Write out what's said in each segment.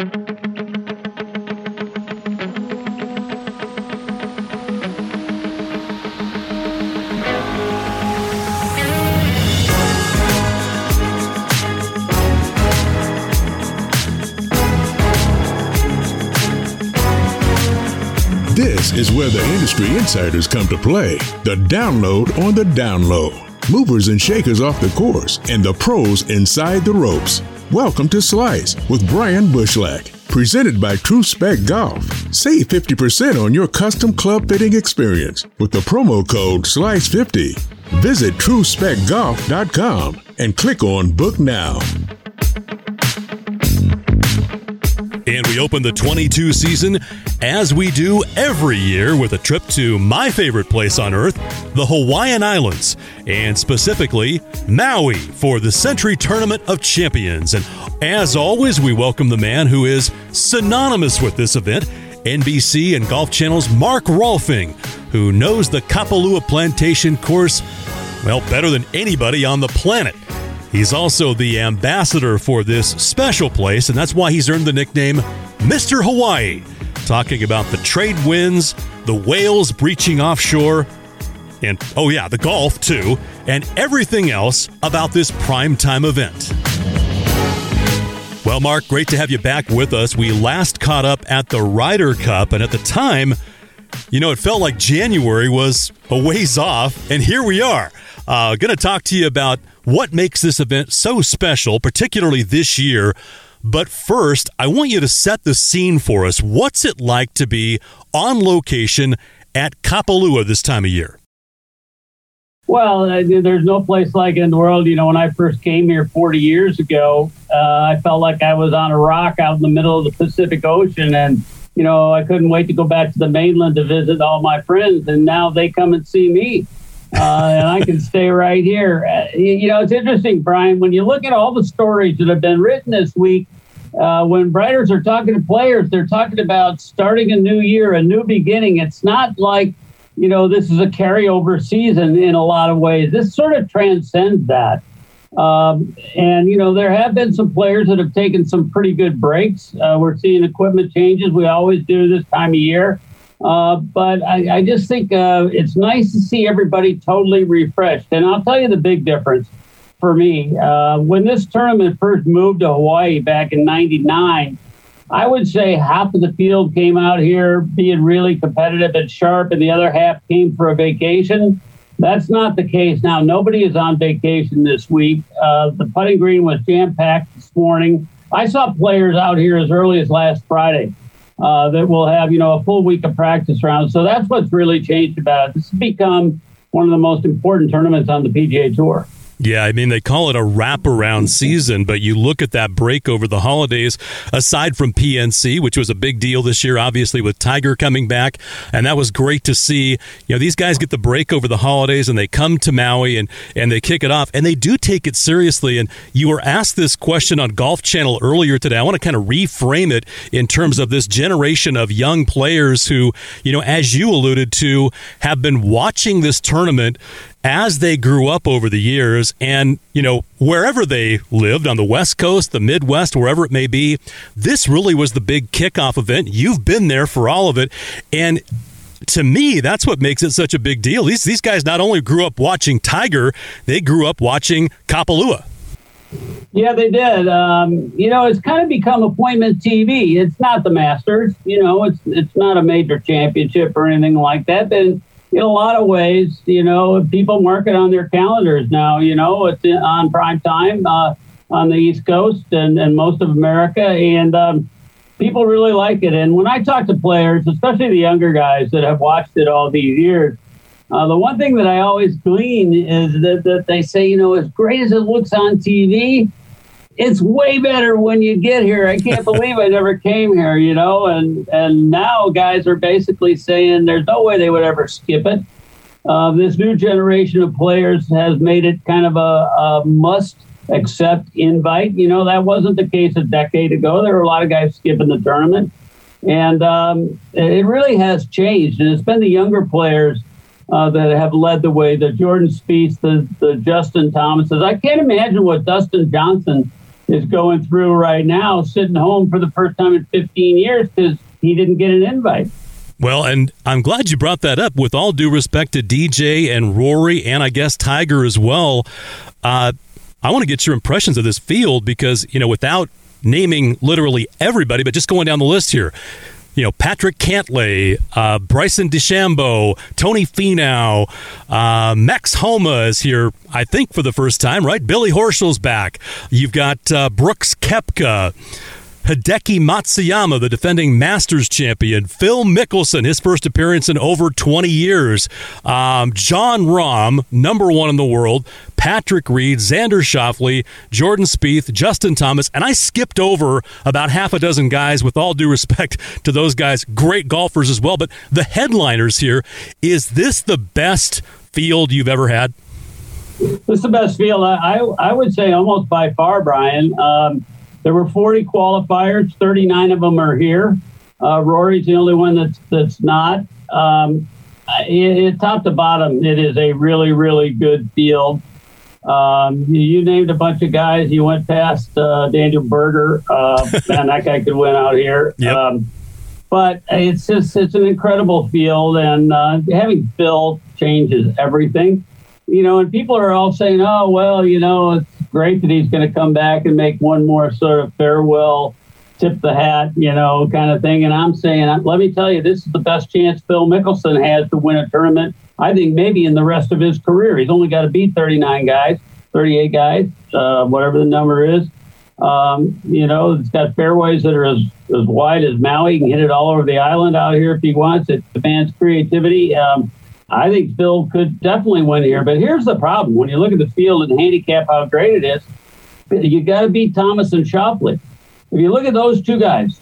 This is where the industry insiders come to play. The download on the download. Movers and shakers off the course and the pros inside the ropes. Welcome to Slice with Brian Bushlack. Presented by True Spec Golf. Save 50% on your custom club fitting experience with the promo code SLICE50. Visit TrueSpecGolf.com and click on Book Now. And we open the 22 season as we do every year with a trip to my favorite place on earth, the Hawaiian Islands, and specifically Maui for the Sentry Tournament of Champions. And as always, we welcome the man who is synonymous with this event, NBC and Golf Channel's Mark Rolfing, who knows the Kapalua Plantation course, well, better than anybody on the planet. He's also the ambassador for this special place, and that's why he's earned the nickname Mr. Hawaii. Talking about the trade winds, the whales breaching offshore, and oh, yeah, the golf too, and everything else about this primetime event. Well, Mark, great to have you back with us. We last caught up at the Ryder Cup, and at the time, you know, it felt like January was a ways off, and here we are. Uh, going to talk to you about what makes this event so special, particularly this year. But first, I want you to set the scene for us. What's it like to be on location at Kapalua this time of year? Well, uh, there's no place like it in the world. You know, when I first came here 40 years ago, uh, I felt like I was on a rock out in the middle of the Pacific Ocean. And, you know, I couldn't wait to go back to the mainland to visit all my friends. And now they come and see me uh, and I can stay right here. Uh, you know, it's interesting, Brian, when you look at all the stories that have been written this week, uh, when writers are talking to players, they're talking about starting a new year, a new beginning. It's not like, you know, this is a carryover season in a lot of ways. This sort of transcends that. Um, and, you know, there have been some players that have taken some pretty good breaks. Uh, we're seeing equipment changes. We always do this time of year. Uh, but I, I, just think uh, it's nice to see everybody totally refreshed. And I'll tell you the big difference for me. Uh, when this tournament first moved to Hawaii back in 99, I would say half of the field came out here being really competitive and sharp, and the other half came for a vacation. That's not the case now. Nobody is on vacation this week. Uh, the putting green was jam packed this morning. I saw players out here as early as last Friday uh, that will have, you know, a full week of practice rounds. So that's what's really changed about it. This has become one of the most important tournaments on the PGA Tour. Yeah, I mean, they call it a wraparound season, but you look at that break over the holidays, aside from PNC, which was a big deal this year, obviously, with Tiger coming back. And that was great to see. You know, these guys get the break over the holidays and they come to Maui and, and they kick it off. And they do take it seriously. And you were asked this question on Golf Channel earlier today. I want to kind of reframe it in terms of this generation of young players who, you know, as you alluded to, have been watching this tournament as they grew up over the years and, you know, wherever they lived on the West Coast, the Midwest, wherever it may be, this really was the big kickoff event. You've been there for all of it. And to me, that's what makes it such a big deal. These these guys not only grew up watching Tiger, they grew up watching Kapalua. Yeah, they did. Um, you know, it's kind of become appointment TV. It's not the Masters. You know, it's it's not a major championship or anything like that. But in a lot of ways, you know, people mark it on their calendars now. You know, it's on prime time uh, on the East Coast and, and most of America, and um, people really like it. And when I talk to players, especially the younger guys that have watched it all these years, uh, the one thing that I always glean is that, that they say, you know, as great as it looks on TV, it's way better when you get here. I can't believe I never came here, you know. And and now guys are basically saying there's no way they would ever skip it. Uh, this new generation of players has made it kind of a, a must accept invite. You know that wasn't the case a decade ago. There were a lot of guys skipping the tournament, and um, it really has changed. And it's been the younger players. Uh, that have led the way, the Jordan Spieth, the, the Justin Thomases. I can't imagine what Dustin Johnson is going through right now, sitting home for the first time in 15 years because he didn't get an invite. Well, and I'm glad you brought that up. With all due respect to DJ and Rory, and I guess Tiger as well, uh, I want to get your impressions of this field because you know, without naming literally everybody, but just going down the list here. You know, Patrick Cantlay, uh, Bryson DeChambeau, Tony Finau, uh, Max Homa is here, I think, for the first time, right? Billy Horschel's back. You've got uh, Brooks Koepka. Hideki Matsuyama, the defending Masters champion, Phil Mickelson, his first appearance in over 20 years, um, Jon Rahm, number one in the world, Patrick Reed, Xander Schauffele, Jordan Spieth, Justin Thomas, and I skipped over about half a dozen guys. With all due respect to those guys, great golfers as well. But the headliners here is this the best field you've ever had? This is the best field. I I would say almost by far, Brian. Um, there were 40 qualifiers. 39 of them are here. Uh, Rory's the only one that's that's not. Um, it, it, top to bottom, it is a really really good field. Um, you, you, named a bunch of guys. You went past uh, Daniel Berger. Uh, man, that guy could win out here. Yep. Um, but it's just it's an incredible field, and uh, having Phil changes everything. You know, and people are all saying, "Oh, well, you know, it's great that he's going to come back and make one more sort of farewell, tip the hat, you know, kind of thing. And I'm saying, let me tell you, this is the best chance Phil Mickelson has to win a tournament. I think maybe in the rest of his career. He's only got to beat 39 guys, 38 guys, uh, whatever the number is. Um, you know, it's got fairways that are as, as wide as Maui. He can hit it all over the island out here if he wants. It demands creativity. Um, I think Phil could definitely win here. But here's the problem: when you look at the field and handicap how great it is, you got to beat Thomas and Schauffele. If you look at those two guys,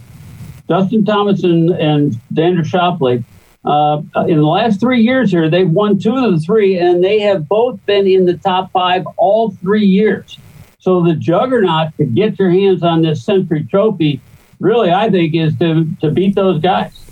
Justin Thomas and, and Xander Schauffele, uh, in the last three years here, they've won two of the three, and they have both been in the top five all three years. So the juggernaut to get your hands on this Sentry Trophy, really, I think, is to to beat those guys.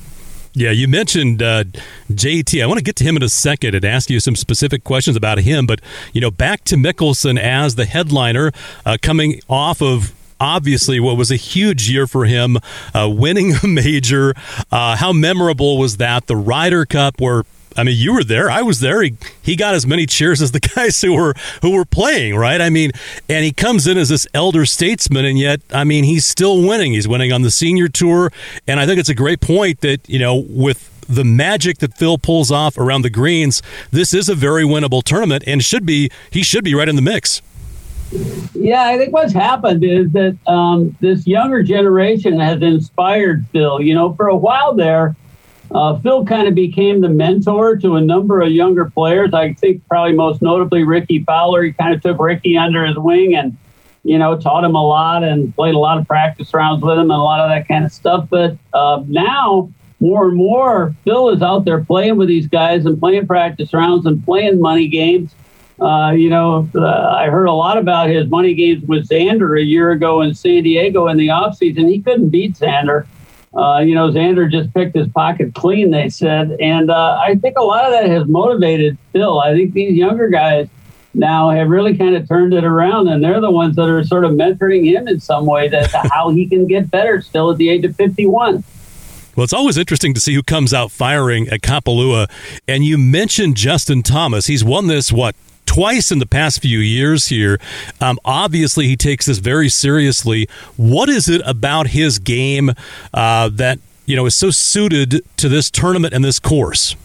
Yeah, you mentioned uh, JT. I want to get to him in a second and ask you some specific questions about him. But, you know, back to Mickelson as the headliner, uh, coming off of obviously what was a huge year for him, uh, winning a major. Uh, how memorable was that? The Ryder Cup, where I mean, you were there. I was there. He he got as many cheers as the guys who were who were playing, right? I mean, and he comes in as this elder statesman, and yet, I mean, he's still winning. He's winning on the senior tour, and I think it's a great point that you know with the magic that Phil pulls off around the greens, this is a very winnable tournament, and should be he should be right in the mix. Yeah, I think what's happened is that um, this younger generation has inspired Phil. You know, for a while there uh, Phil kind of became the mentor to a number of younger players. I think probably most notably Rickie Fowler. He kind of took Ricky under his wing and, you know, taught him a lot and played a lot of practice rounds with him and a lot of that kind of stuff. But uh, now, more and more, Phil is out there playing with these guys and playing practice rounds and playing money games. Uh, you know, uh, I heard a lot about his money games with Xander a year ago in San Diego in the offseason. He couldn't beat Xander. Uh, you know, Xander just picked his pocket clean, they said. And uh, I think a lot of that has motivated Phil. I think these younger guys now have really kind of turned it around, and they're the ones that are sort of mentoring him in some way to how he can get better still at the age of 51. Well, it's always interesting to see who comes out firing at Kapalua. And you mentioned Justin Thomas. He's won this, what, twice in the past few years here. Um, obviously, he takes this very seriously. What is it about his game uh, that you know is so suited to this tournament and this course?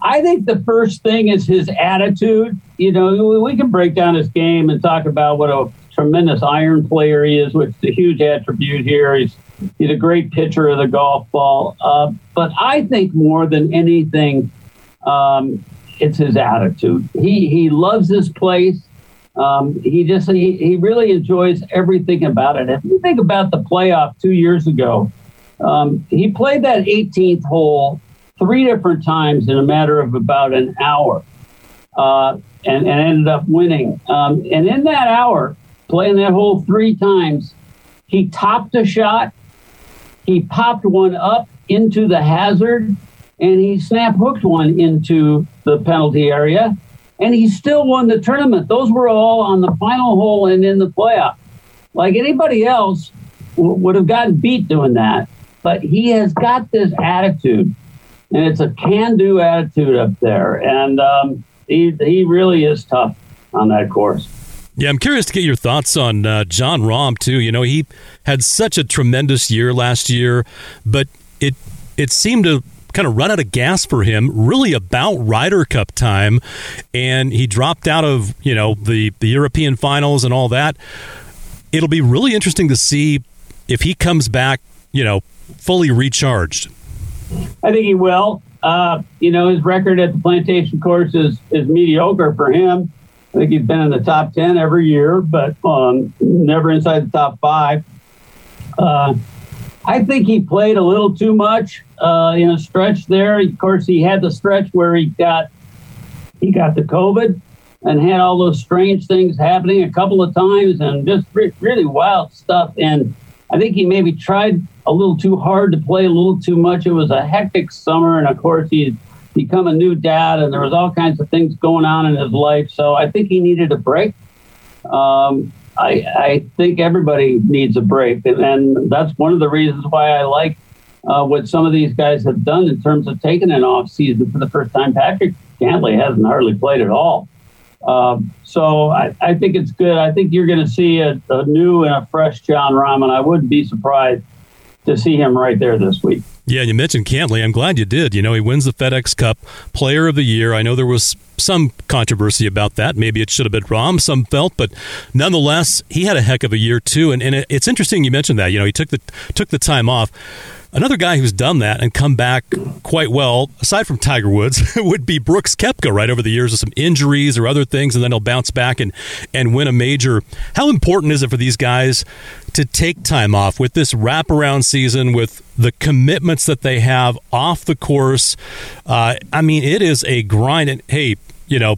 I think the first thing is his attitude. You know, we can break down his game and talk about what a tremendous iron player he is, which is a huge attribute here. He's he's a great pitcher of the golf ball. Uh, but I think more than anything, um, it's his attitude. He he loves this place. Um, he just he, he really enjoys everything about it. If you think about the playoff two years ago, um, he played that 18th hole three different times in a matter of about an hour, uh, and, and ended up winning. Um, and in that hour, playing that hole three times, he topped a shot, he popped one up into the hazard, and he snap hooked one into the penalty area, and he still won the tournament. Those were all on the final hole and in the playoff. like anybody else, w- would have gotten beat doing that. But he has got this attitude, and it's a can-do attitude up there, and um, he he really is tough on that course. Yeah, I'm curious to get your thoughts on uh, Jon Rahm too. You know, he had such a tremendous year last year, but it it seemed to kind of run out of gas for him really about Ryder Cup time and he dropped out of, you know, the the European finals and all that. It'll be really interesting to see if he comes back, you know, fully recharged. I think he will. Uh, you know, his record at the plantation course is is mediocre for him. I think he's been in the top 10 every year, but um, never inside the top five. Uh, I think he played a little too much uh, in a stretch there. Of course, he had the stretch where he got he got the COVID and had all those strange things happening a couple of times and just re- really wild stuff. And I think he maybe tried a little too hard to play a little too much. It was a hectic summer, and of course, he become a new dad, and there was all kinds of things going on in his life. So I think he needed a break. Um, I, I think everybody needs a break, and, and that's one of the reasons why I like uh, what some of these guys have done in terms of taking an off season for the first time. Patrick Cantlay hasn't hardly played at all. Um, so I, I, think it's good. I think you're going to see a, a, new and a fresh Jon Rahm. I wouldn't be surprised to see him right there this week. Yeah, you mentioned Cantlay. I'm glad you did. You know, he wins the FedEx Cup Player of the Year. I know there was some controversy about that. Maybe it should have been Rahm, some felt, but nonetheless, he had a heck of a year too. And, and it's interesting you mentioned that. You know, he took the took the time off. Another guy who's done that and come back quite well, aside from Tiger Woods, would be Brooks Koepka, right? Over the years of some injuries or other things, and then he'll bounce back and, and win a major. How important is it for these guys to take time off with this wraparound season, with the commitments that they have off the course? Uh, I mean, it is a grind. And hey, you know,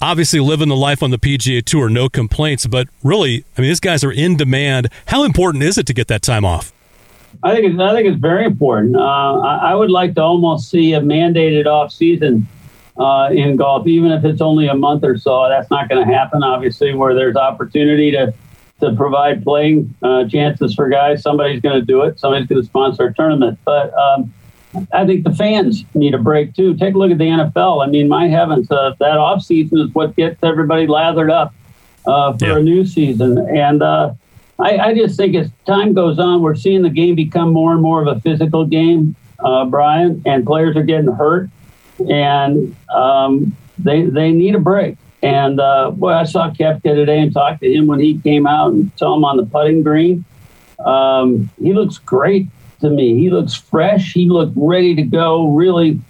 obviously living the life on the PGA Tour, no complaints, but really, I mean, these guys are in demand. How important is it to get that time off? I think it's, I think it's very important. Uh, I, I, would like to almost see a mandated off season uh, in golf, even if it's only a month or so. That's not going to happen, obviously, where there's opportunity to to provide playing uh, chances for guys. Somebody's going to do it. Somebody's going to sponsor a tournament. But um, I think the fans need a break too. Take a look at the NFL. I mean, my heavens, uh, that off season is what gets everybody lathered up uh, for yeah. a new season. And uh, I, I, just think as time goes on, we're seeing the game become more and more of a physical game, uh, Brian, and players are getting hurt, and um, they they need a break. And uh, boy, I saw Koepka today and talked to him when he came out and saw him on the putting green. Um, he looks great to me. He looks fresh. He looked ready to go. Really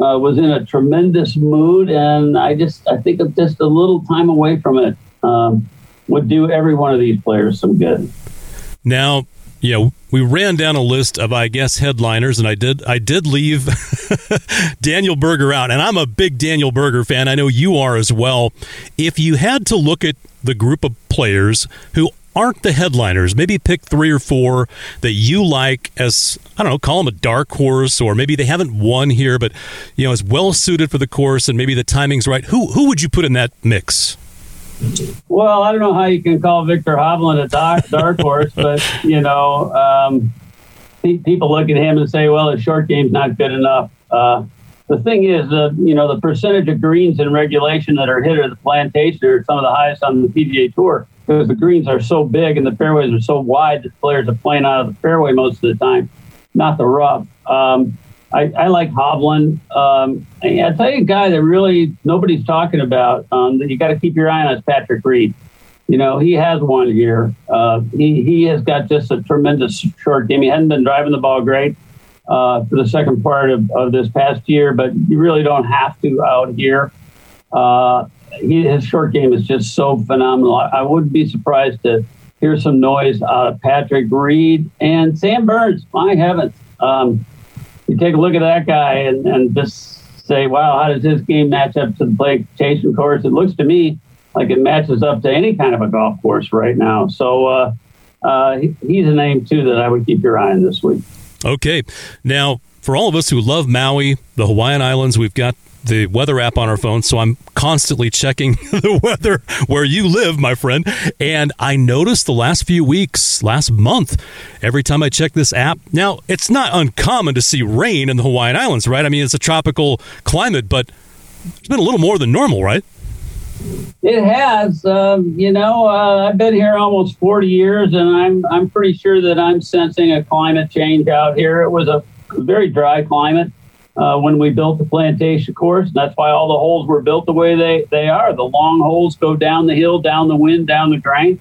uh, was in a tremendous mood, and I just I think of just a little time away from it. Um, would do every one of these players some good. Now, you know, we ran down a list of I guess headliners, and I did I did leave Daniel Berger out, and I'm a big Daniel Berger fan. I know you are as well. If you had to look at the group of players who aren't the headliners, maybe pick three or four that you like as I don't know, call them a dark horse, or maybe they haven't won here, but you know, is well suited for the course, and maybe the timing's right. Who who would you put in that mix? Well, I don't know how you can call Viktor Hovland a dark, dark horse, but you know, um, people look at him and say, "Well, his short game's not good enough." Uh, the thing is, uh, you know, the percentage of greens in regulation that are hit at the plantation are some of the highest on the PGA Tour because the greens are so big and the fairways are so wide that players are playing out of the fairway most of the time, not the rough. Um, I, I like Hovland. Um, I, tell you a guy that really nobody's talking about um, that you got to keep your eye on is Patrick Reed. You know, he has won here. Uh, he, he has got just a tremendous short game. He hadn't been driving the ball great uh, for the second part of, of this past year, but you really don't have to out here. Uh, he, his short game is just so phenomenal. I, I wouldn't be surprised to hear some noise out of Patrick Reed and Sam Burns. My heavens. Um, you take a look at that guy and, and just say, wow, how does his game match up to the Plantation course? It looks to me like it matches up to any kind of a golf course right now. So uh, uh, he's a name, too, that I would keep your eye on this week. Okay. Now, for all of us who love Maui, the Hawaiian Islands, we've got the weather app on our phone, so I'm constantly checking the weather where you live, my friend. And I noticed the last few weeks, last month, every time I check this app, now it's not uncommon to see rain in the Hawaiian Islands, right? I mean, it's a tropical climate, but it's been a little more than normal, right? It has. Um, you know, uh, I've been here almost 40 years, and I'm I'm pretty sure that I'm sensing a climate change out here. It was a very dry climate uh, when we built the plantation course. And that's why all the holes were built the way they, they are. The long holes go down the hill, down the wind, down the drain.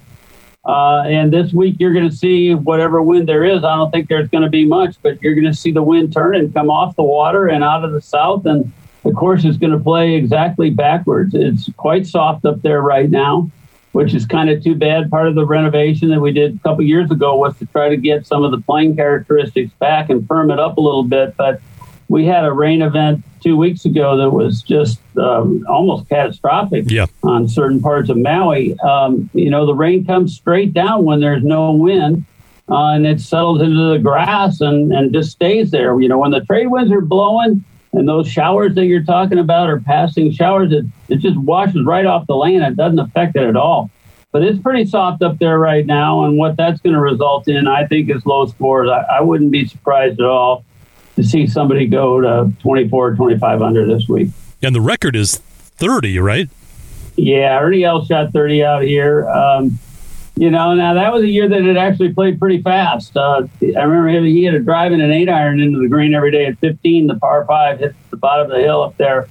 Uh, and this week you're going to see whatever wind there is. I don't think there's going to be much, but you're going to see the wind turn and come off the water and out of the south, and the course is going to play exactly backwards. It's quite soft up there right now, which is kind of too bad. Part of the renovation that we did a couple years ago was to try to get some of the playing characteristics back and firm it up a little bit, but we had a rain event two weeks ago that was just um, almost catastrophic yeah. on certain parts of Maui. Um, you know, the rain comes straight down when there's no wind. Uh, and it settles into the grass and, and just stays there. You know, when the trade winds are blowing and those showers that you're talking about are passing showers, it, it just washes right off the land. It doesn't affect it at all. But it's pretty soft up there right now. And what that's going to result in, I think, is low scores. I, I wouldn't be surprised at all to see somebody go to 24, 25 under this week. And the record is 30, right? Yeah, Ernie Els shot 30 out here. Um, you know, now that was a year that it actually played pretty fast. Uh, I remember he had a drive driving an eight iron into the green every day at 15. The par five hit the bottom of the hill up there.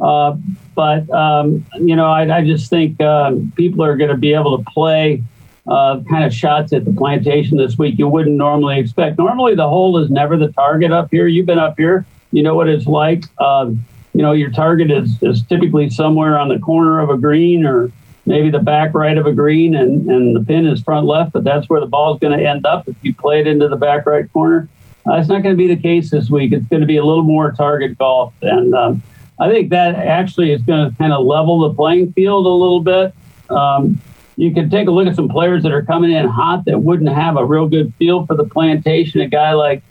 Uh, but, um, you know, I, I just think uh, people are going to be able to play uh, kind of shots at the plantation this week you wouldn't normally expect. Normally, the hole is never the target up here. You've been up here, you know what it's like. Uh, you know, your target is, is typically somewhere on the corner of a green or maybe the back right of a green, and, and the pin is front left, but that's where the ball is going to end up if you play it into the back right corner. Uh, it's not going to be the case this week. It's going to be a little more target golf. And um, I think that actually is going to kind of level the playing field a little bit. Um, you can take a look at some players that are coming in hot that wouldn't have a real good feel for the plantation. A guy like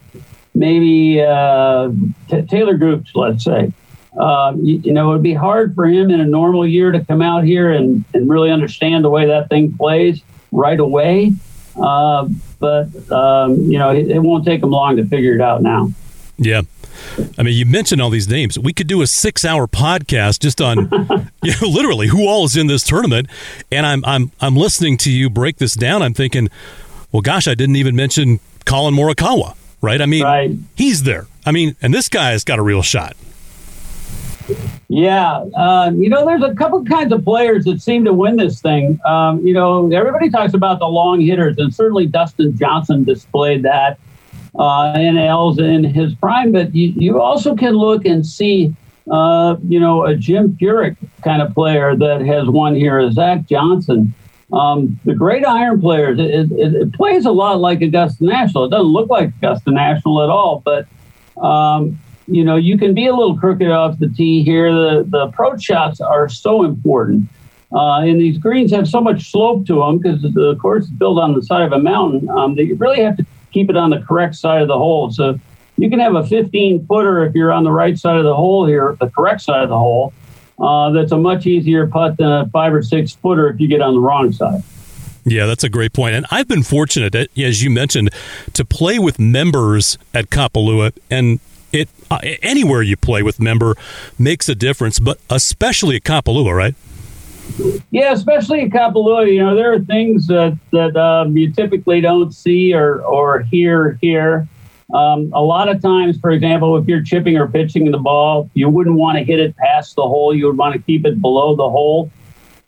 maybe uh, T- Taylor Gooch, let's say. Um, you, you, know, it would be hard for him in a normal year to come out here and, and really understand the way that thing plays right away. Uh, but, um, you know, it, it won't take him long to figure it out now. Yeah. I mean, you mentioned all these names. We could do a six-hour podcast just on, you know, literally who all is in this tournament. And I'm I'm I'm listening to you break this down. I'm thinking, well, gosh, I didn't even mention Collin Morikawa, right? I mean, right. he's there. I mean, and this guy has got a real shot. Yeah, uh, you know, there's a couple kinds of players that seem to win this thing. Um, you know, everybody talks about the long hitters, and certainly Dustin Johnson displayed that uh, and Els in his prime. But you, you also can look and see, uh, you know, a Jim Furyk kind of player that has won here, Zach Johnson. Um, the great iron players, it, it, it, plays a lot like Augusta National. It doesn't look like Augusta National at all, but um, you know, you can be a little crooked off the tee here. The the approach shots are so important. Uh, and these greens have so much slope to them because the course is built on the side of a mountain um, that you really have to keep it on the correct side of the hole. So you can have a 15 footer if you're on the right side of the hole here, the correct side of the hole. Uh, that's a much easier putt than a five or six footer if you get on the wrong side. Yeah, that's a great point. And I've been fortunate, as you mentioned, to play with members at Kapalua, and it uh, anywhere you play with member makes a difference, but especially at Kapalua, right? Yeah, especially in Kapalua, you know, there are things that that um, you typically don't see or or hear here. Um, a lot of times, for example, if you're chipping or pitching the ball, you wouldn't want to hit it past the hole. You would want to keep it below the hole.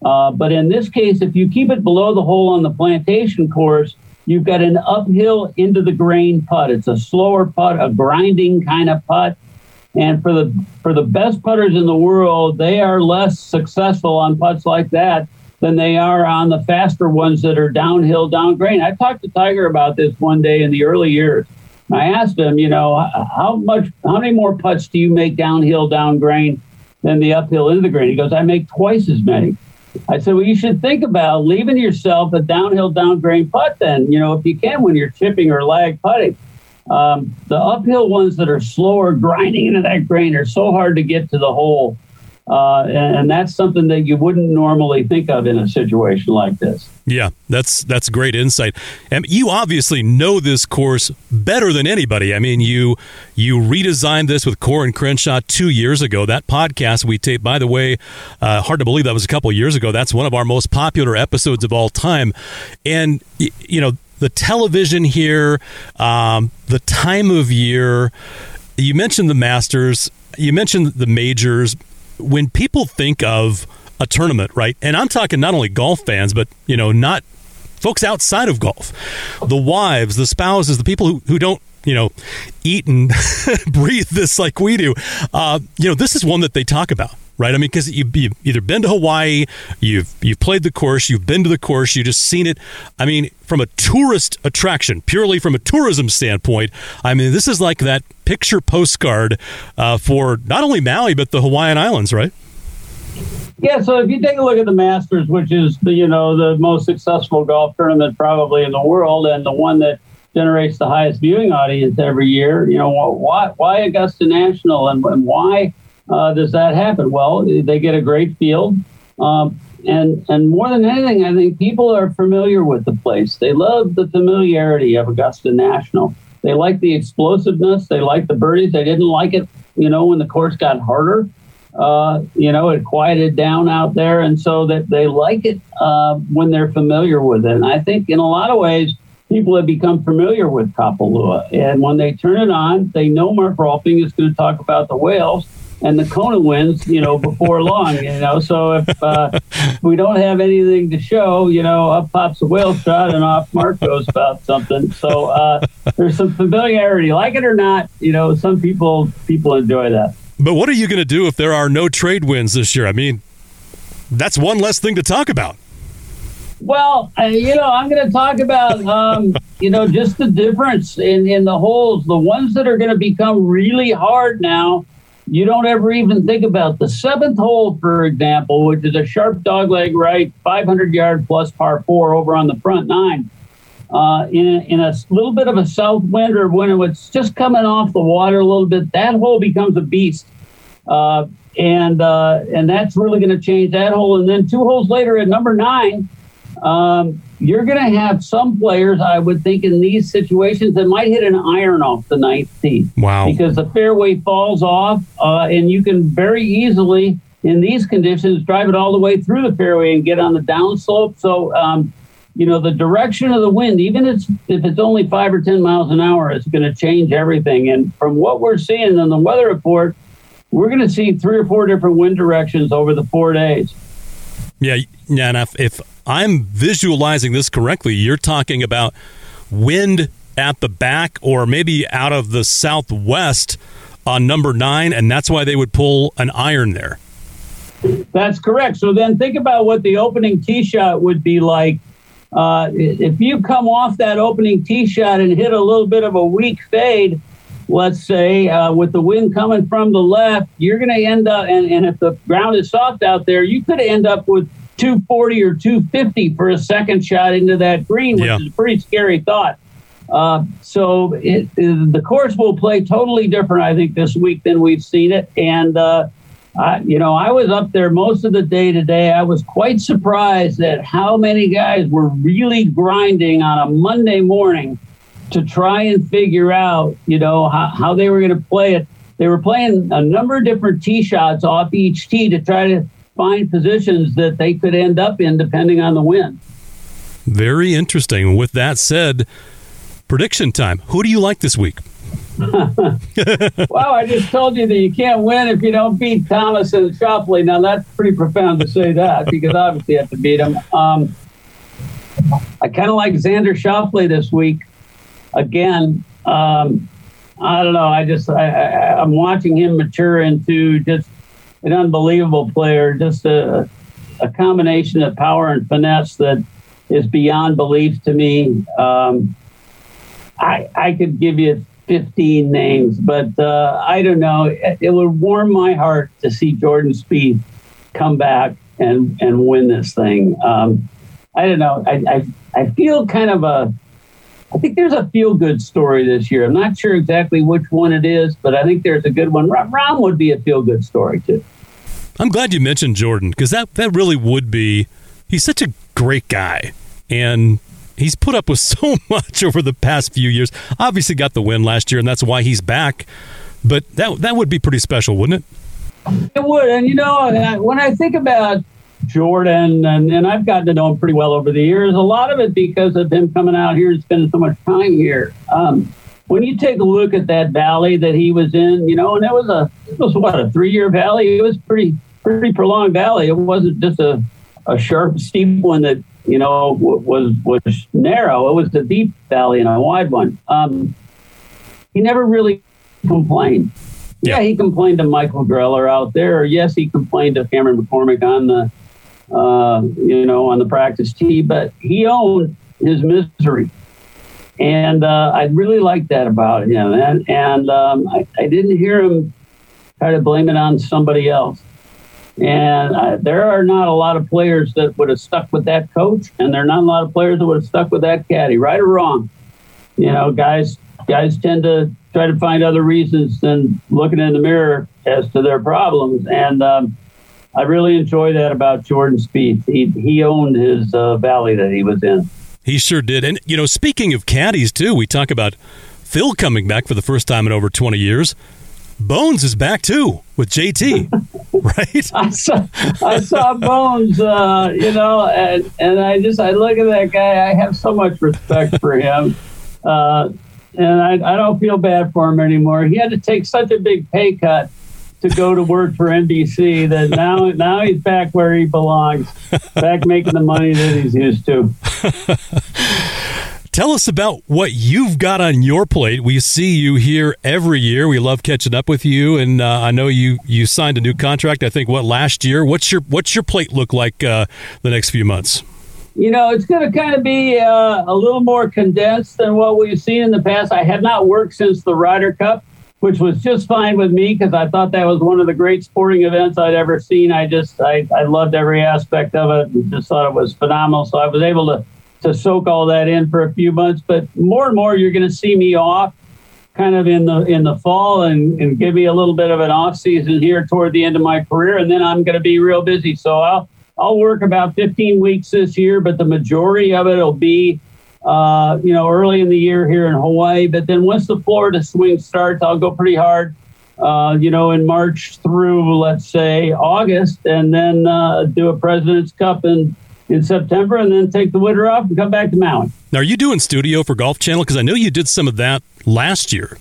Uh, but in this case, if you keep it below the hole on the plantation course, you've got an uphill into the grain putt. It's a slower putt, a grinding kind of putt. And for the for the best putters in the world, they are less successful on putts like that than they are on the faster ones that are downhill, down grain. I talked to Tiger about this one day in the early years. I asked him, you know, how much, how many more putts do you make downhill, down grain than the uphill into the grain? He goes, I make twice as many. I said, well, you should think about leaving yourself a downhill, down grain putt then, you know, if you can when you're chipping or lag putting. Um, the uphill ones that are slower, grinding into that grain, are so hard to get to the hole. Uh, and, and, that's something that you wouldn't normally think of in a situation like this. Yeah, that's that's great insight. And you obviously know this course better than anybody. I mean, you you redesigned this with Coore and Crenshaw two years ago. That podcast we taped, by the way, uh, hard to believe that was a couple years ago. That's one of our most popular episodes of all time. And you know, the television here, um, the time of year. You mentioned the Masters. You mentioned the majors when people think of a tournament, right? And I'm talking not only golf fans, but you know, not folks outside of golf, the wives, the spouses, the people who, who don't you know eat and breathe this like we do. Uh, you know, this is one that they talk about. Right, I mean, because you, you've either been to Hawaii, you've you've played the course, you've been to the course, you've just seen it. I mean, from a tourist attraction, purely from a tourism standpoint, I mean, this is like that picture postcard uh, for not only Maui but the Hawaiian Islands, right? Yeah, so if you take a look at the Masters, which is the you know the most successful golf tournament probably in the world, and the one that generates the highest viewing audience every year, you know why why Augusta National and, and why uh, does that happen? Well, they get a great field, um, and and more than anything, I think people are familiar with the place. They love the familiarity of Augusta National. They like the explosiveness. They like the birdies. They didn't like it, you know, when the course got harder uh, you know, it quieted down out there, and so that they like it uh, when they're familiar with it. And I think in a lot of ways, people have become familiar with Kapalua, and when they turn it on, they know Mark Rolfing is going to talk about the whales and the Kona wins, you know, before long, you know. So if, uh, we don't have anything to show, you know, up pops a whale shot and off Mark goes about something. So uh, there's some familiarity, like it or not, you know. Some people people enjoy that. But what are you going to do if there are no trade wins this year? I mean, that's one less thing to talk about. Well, uh, you know, I'm going to talk about, um, you know, just the difference in, in the holes. The ones that are going to become really hard now, you don't ever even think about. The seventh hole, for example, which is a sharp dogleg right, 500 yard plus par four over on the front nine. Uh, in, a, in a little bit of a south wind or when it's just coming off the water a little bit, that hole becomes a beast. Uh, and uh, and that's really going to change that hole. And then two holes later at number nine, um, you're going to have some players, I would think, in these situations that might hit an iron off the ninth tee. Wow! Because the fairway falls off, uh, and you can very easily, in these conditions, drive it all the way through the fairway and get on the downslope. So. Um, you know, the direction of the wind, even if it's, if it's only five or 10 miles an hour, it's going to change everything. And from what we're seeing in the weather report, we're going to see three or four different wind directions over the four days. Yeah, yeah. And if, if I'm visualizing this correctly, you're talking about wind at the back or maybe out of the southwest on number nine, and that's why they would pull an iron there. That's correct. So then think about what the opening tee shot would be like uh, if you come off that opening tee shot and hit a little bit of a weak fade, let's say, uh, with the wind coming from the left, you're going to end up, and, and if the ground is soft out there, you could end up with 240 or 250 for a second shot into that green, which yeah. is a pretty scary thought. Uh, so it, it, the course will play totally different, I think, this week than we've seen it. And uh, I, you know, I was up there most of the day today. I was quite surprised at how many guys were really grinding on a Monday morning to try and figure out, you know, how, how they were going to play it. They were playing a number of different tee shots off each tee to try to find positions that they could end up in depending on the wind. Very interesting. With that said, prediction time. Who do you like this week? well, I just told you that you can't win if you don't beat Thomas and Schauffele. Now, that's pretty profound to say that because obviously you have to beat him. Um, I kind of like Xander Schauffele this week. Again, um, I don't know. I just I, I, I'm watching him mature into just an unbelievable player. Just a a combination of power and finesse that is beyond belief to me. Um, I I could give you 15 names, but uh, I don't know. It, it, would warm my heart to see Jordan Spieth come back and, and win this thing. Um, I don't know. I, I, I feel kind of a I think there's a feel good story this year. I'm not sure exactly which one it is, but I think there's a good one. Rahm would be a feel good story too. I'm glad you mentioned Jordan because that that really would be. He's such a great guy, and he's put up with so much over the past few years. Obviously, got the win last year, and that's why he's back. But that that would be pretty special, wouldn't it? It would, and you know, when I think about Jordan, and, and I've gotten to know him pretty well over the years. A lot of it because of him coming out here and spending so much time here. Um, when you take a look at that valley that he was in, you know, and it was a it was what a three year valley. It was pretty pretty prolonged valley. It wasn't just a a sharp steep one that you know was was narrow. It was a deep valley and a wide one. Um, he never really complained. Yeah. yeah, he complained to Michael Greller out there. Yes, he complained to Cameron McCormick on the uh, you know, on the practice tee, but he owned his misery. And uh, I really liked that about him. And, and um, I, I, didn't hear him try to blame it on somebody else. And I, there are not a lot of players that would have stuck with that coach, and there are not a lot of players that would have stuck with that caddy, right or wrong. You know, guys guys tend to try to find other reasons than looking in the mirror as to their problems. And um, I really enjoy that about Jordan Spieth. He he owned his uh, valley that he was in. He sure did. And you know, speaking of caddies too, we talk about Phil coming back for the first time in over 20 years. Bones is back too with JT, right? I saw, I saw Bones, uh, you know, and, and I just I look at that guy. I have so much respect for him, uh, and I, I don't feel bad for him anymore. He had to take such a big pay cut to go to work for NBC that now now he's back where he belongs, back making the money that he's used to. Tell us about what you've got on your plate. We see you here every year. We love catching up with you, and uh, I know you you signed a new contract. I think what last year. What's your what's your plate look like uh, the next few months? You know, it's going to kind of be uh, a little more condensed than what we've seen in the past. I have not worked since the Ryder Cup which was just fine with me because I thought that was one of the great sporting events I'd ever seen. I just I, I loved every aspect of it and just thought it was phenomenal. So I was able to to soak all that in for a few months. But more and more you're gonna see me off kind of in the in the fall and, and give me a little bit of an off season here toward the end of my career and then I'm gonna be real busy. So I'll I'll work about 15 weeks this year, but the majority of it will be uh, you know, early in the year here in Hawaii. But then once the Florida swing starts, I'll go pretty hard, uh, you know, in March through, let's say, August, and then uh, do a President's Cup in, in September, and then take the winter off and come back to Maui. Now, are you doing studio for Golf Channel? Because I know you did some of that last year.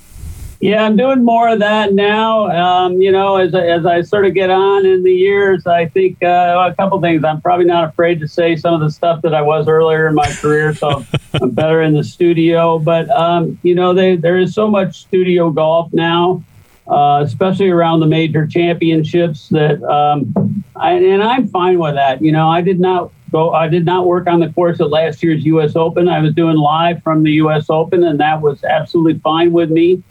Yeah, I'm doing more of that now. Um, you know, as, as I sort of get on in the years, I think uh, a couple things. I'm probably not afraid to say some of the stuff that I was earlier in my career, so I'm better in the studio. But um, you know, they, there is so much studio golf now, uh, especially around the major championships. That um, I, and I'm fine with that. You know, I did not go. I did not work on the course at last year's U.S. Open. I was doing live from the U.S. Open, and that was absolutely fine with me.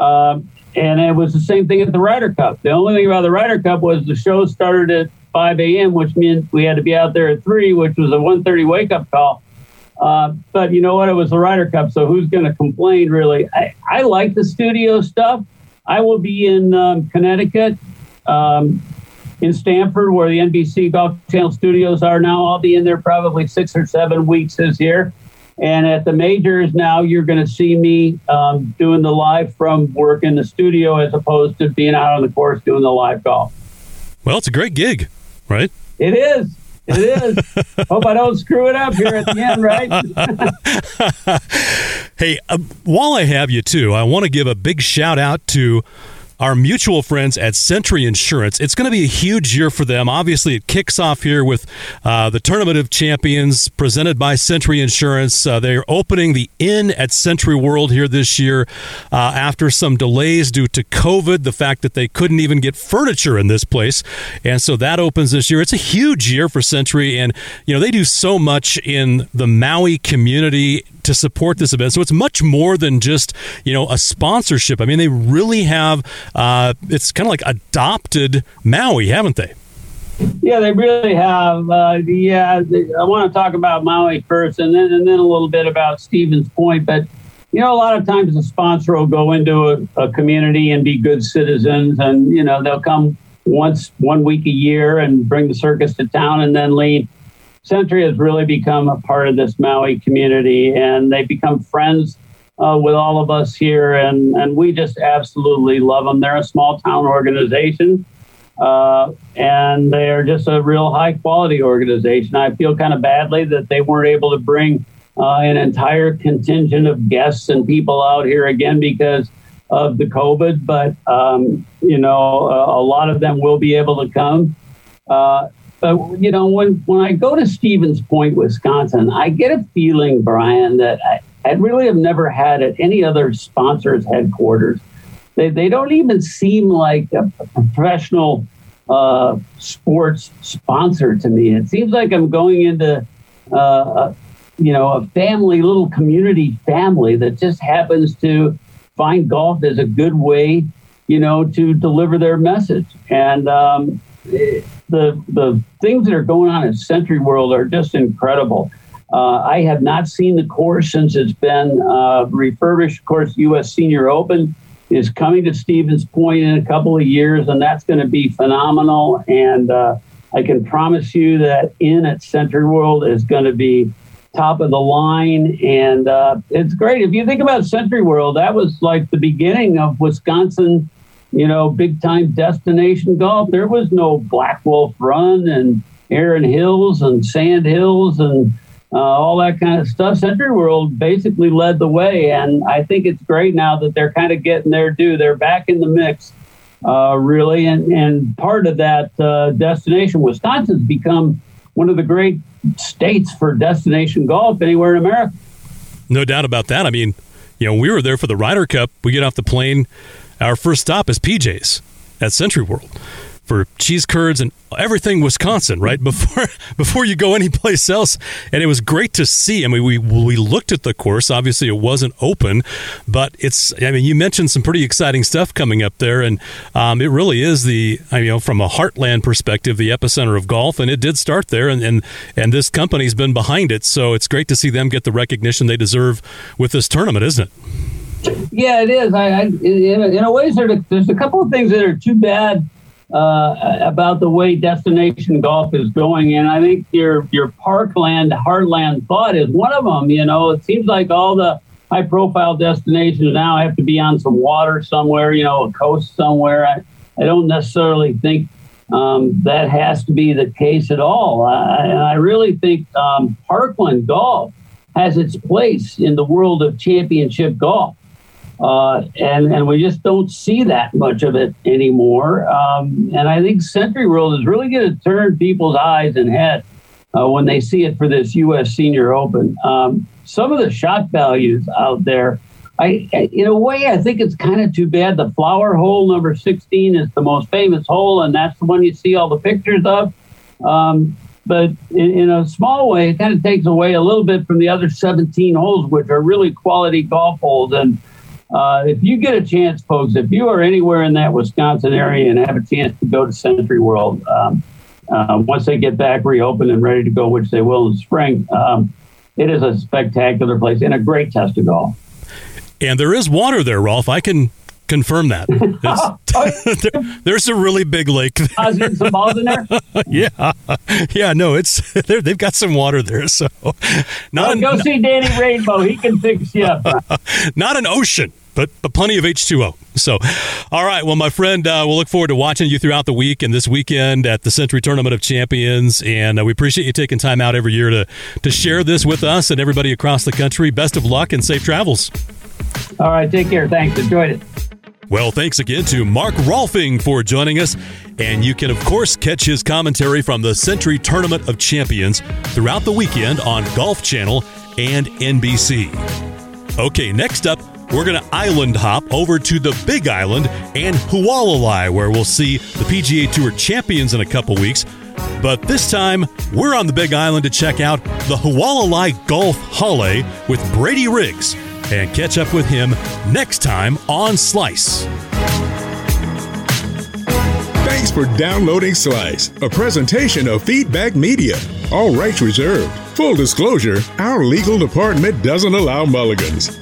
Um, and it was the same thing at the Ryder Cup. The only thing about the Ryder Cup was the show started at 5 a.m., which meant we had to be out there at 3, which was a 1.30 wake-up call. Uh, but you know what? It was the Ryder Cup, so who's going to complain, really? I, I like the studio stuff. I will be in um, Connecticut, um, in Stamford, where the NBC Golf Channel studios are now. I'll be in there probably six or seven weeks this year. And at the majors now, you're going to see me um, doing the live from work in the studio as opposed to being out on the course doing the live golf. Well, it's a great gig, right? It is. It is. Hope I don't screw it up here at the end, right? hey, uh, while I have you too, I want to give a big shout out to our mutual friends at Sentry Insurance. It's going to be a huge year for them. Obviously, it kicks off here with uh, the Tournament of Champions presented by Sentry Insurance. Uh, they're opening the Inn at Sentry World here this year uh, after some delays due to COVID, the fact that they couldn't even get furniture in this place. And so that opens this year. It's a huge year for Sentry. and you know they do so much in the Maui community to support this event. So it's much more than just you know a sponsorship. I mean, they really have. Uh, it's kind of like adopted Maui, haven't they? Yeah, they really have. Uh, yeah, I want to talk about Maui first, and then and then a little bit about Stevens Point. But you know, a lot of times the sponsor will go into a, a community and be good citizens, and you know they'll come once one week a year and bring the circus to town and then leave. Sentry has really become a part of this Maui community, and they become friends uh, with all of us here, and and we just absolutely love them. They're a small town organization uh, and they are just a real high quality organization. I feel kind of badly that they weren't able to bring uh, an entire contingent of guests and people out here again because of the COVID, but um, you know, a, a, lot of them will be able to come. But you know, when when I go to Stevens Point, Wisconsin, I get a feeling, Brian, that I, I really have never had at any other sponsor's headquarters. They, they don't even seem like a, professional uh, sports sponsor to me. It seems like I'm going into, uh, you know, a family, little community family that just happens to find golf as a good way, you know, to deliver their message. And um, the the things that are going on at SentryWorld are just incredible. Uh, I have not seen the course since it's been uh, refurbished. Of course, U.S. Senior Open is coming to Stevens Point in a couple of years, and that's going to be phenomenal. And uh, I can promise you that in at SentryWorld is going to be top of the line, and uh, it's great. If you think about SentryWorld, that was like the beginning of Wisconsin, you know, big time destination golf. There was no Black Wolf Run and Erin Hills and Sand Hills and uh, all that kind of stuff. SentryWorld basically led the way, and I think it's great now that they're kind of getting their due. They're back in the mix, uh, really, and and part of that uh, destination, Wisconsin's become one of the great states for destination golf anywhere in America. No doubt about that. I mean, you know, we were there for the Ryder Cup. We get off the plane. Our first stop is PJ's at SentryWorld for cheese curds and everything Wisconsin, right? Before before you go anyplace else. And it was great to see. I mean, we we looked at the course. Obviously, it wasn't open, but it's. I mean, you mentioned some pretty exciting stuff coming up there, and um, it really is the. I mean, you know, from a heartland perspective, the epicenter of golf, and it did start there, and and and this company's been behind it. So it's great to see them get the recognition they deserve with this tournament, isn't it? Yeah, it is. I, I in, in a way, there's a couple of things that are too bad uh, about the way destination golf is going. And I think your your Parkland Heartland thought is one of them. You know, it seems like all the high profile destinations now have to be on some water somewhere, you know, a coast somewhere. I, I don't necessarily think um, that has to be the case at all. I, and I really think um, Parkland Golf has its place in the world of championship golf. Uh, and and we just don't see that much of it anymore. Um, and I think SentryWorld is really going to turn people's eyes and head uh, when they see it for this U.S. Senior Open. Um, some of the shot values out there, I in a way, I think it's kind of too bad. The flower hole number 16 is the most famous hole, and that's the one you see all the pictures of. Um, but in, in, a small way, it kind of takes away a little bit from the other 17 holes, which are really quality golf holes. And uh, if you get a chance, folks, if you are anywhere in that Wisconsin area and have a chance to go to SentryWorld, um, uh, once they get back reopened and ready to go, which they will in the spring, um, it is a spectacular place and a great test of golf. And there is water there, Rolf. I can confirm that. there, there's a really big lake. There. some balls in there. yeah, yeah. No, it's they've got some water there. So, not well, an, go see Danny Rainbow. He can fix you up. not an ocean. But, but plenty of H2O. So, all right. Well, my friend, uh, we'll look forward to watching you throughout the week and this weekend at the Sentry Tournament of Champions. And uh, we appreciate you taking time out every year to, to share this with us and everybody across the country. Best of luck and safe travels. All right. Take care. Thanks. Enjoyed it. Well, thanks again to Mark Rolfing for joining us. And you can, of course, catch his commentary from the Sentry Tournament of Champions throughout the weekend on Golf Channel and NBC. Okay, next up, we're going to island hop over to the Big Island and Hualalai, where we'll see the PGA Tour champions in a couple weeks. But this time, we're on the Big Island to check out the Hualalai Golf Hale with Brady Riggs and catch up with him next time on Slice. Thanks for downloading Slice, a presentation of Feedback Media. All rights reserved. Full disclosure our legal department doesn't allow mulligans.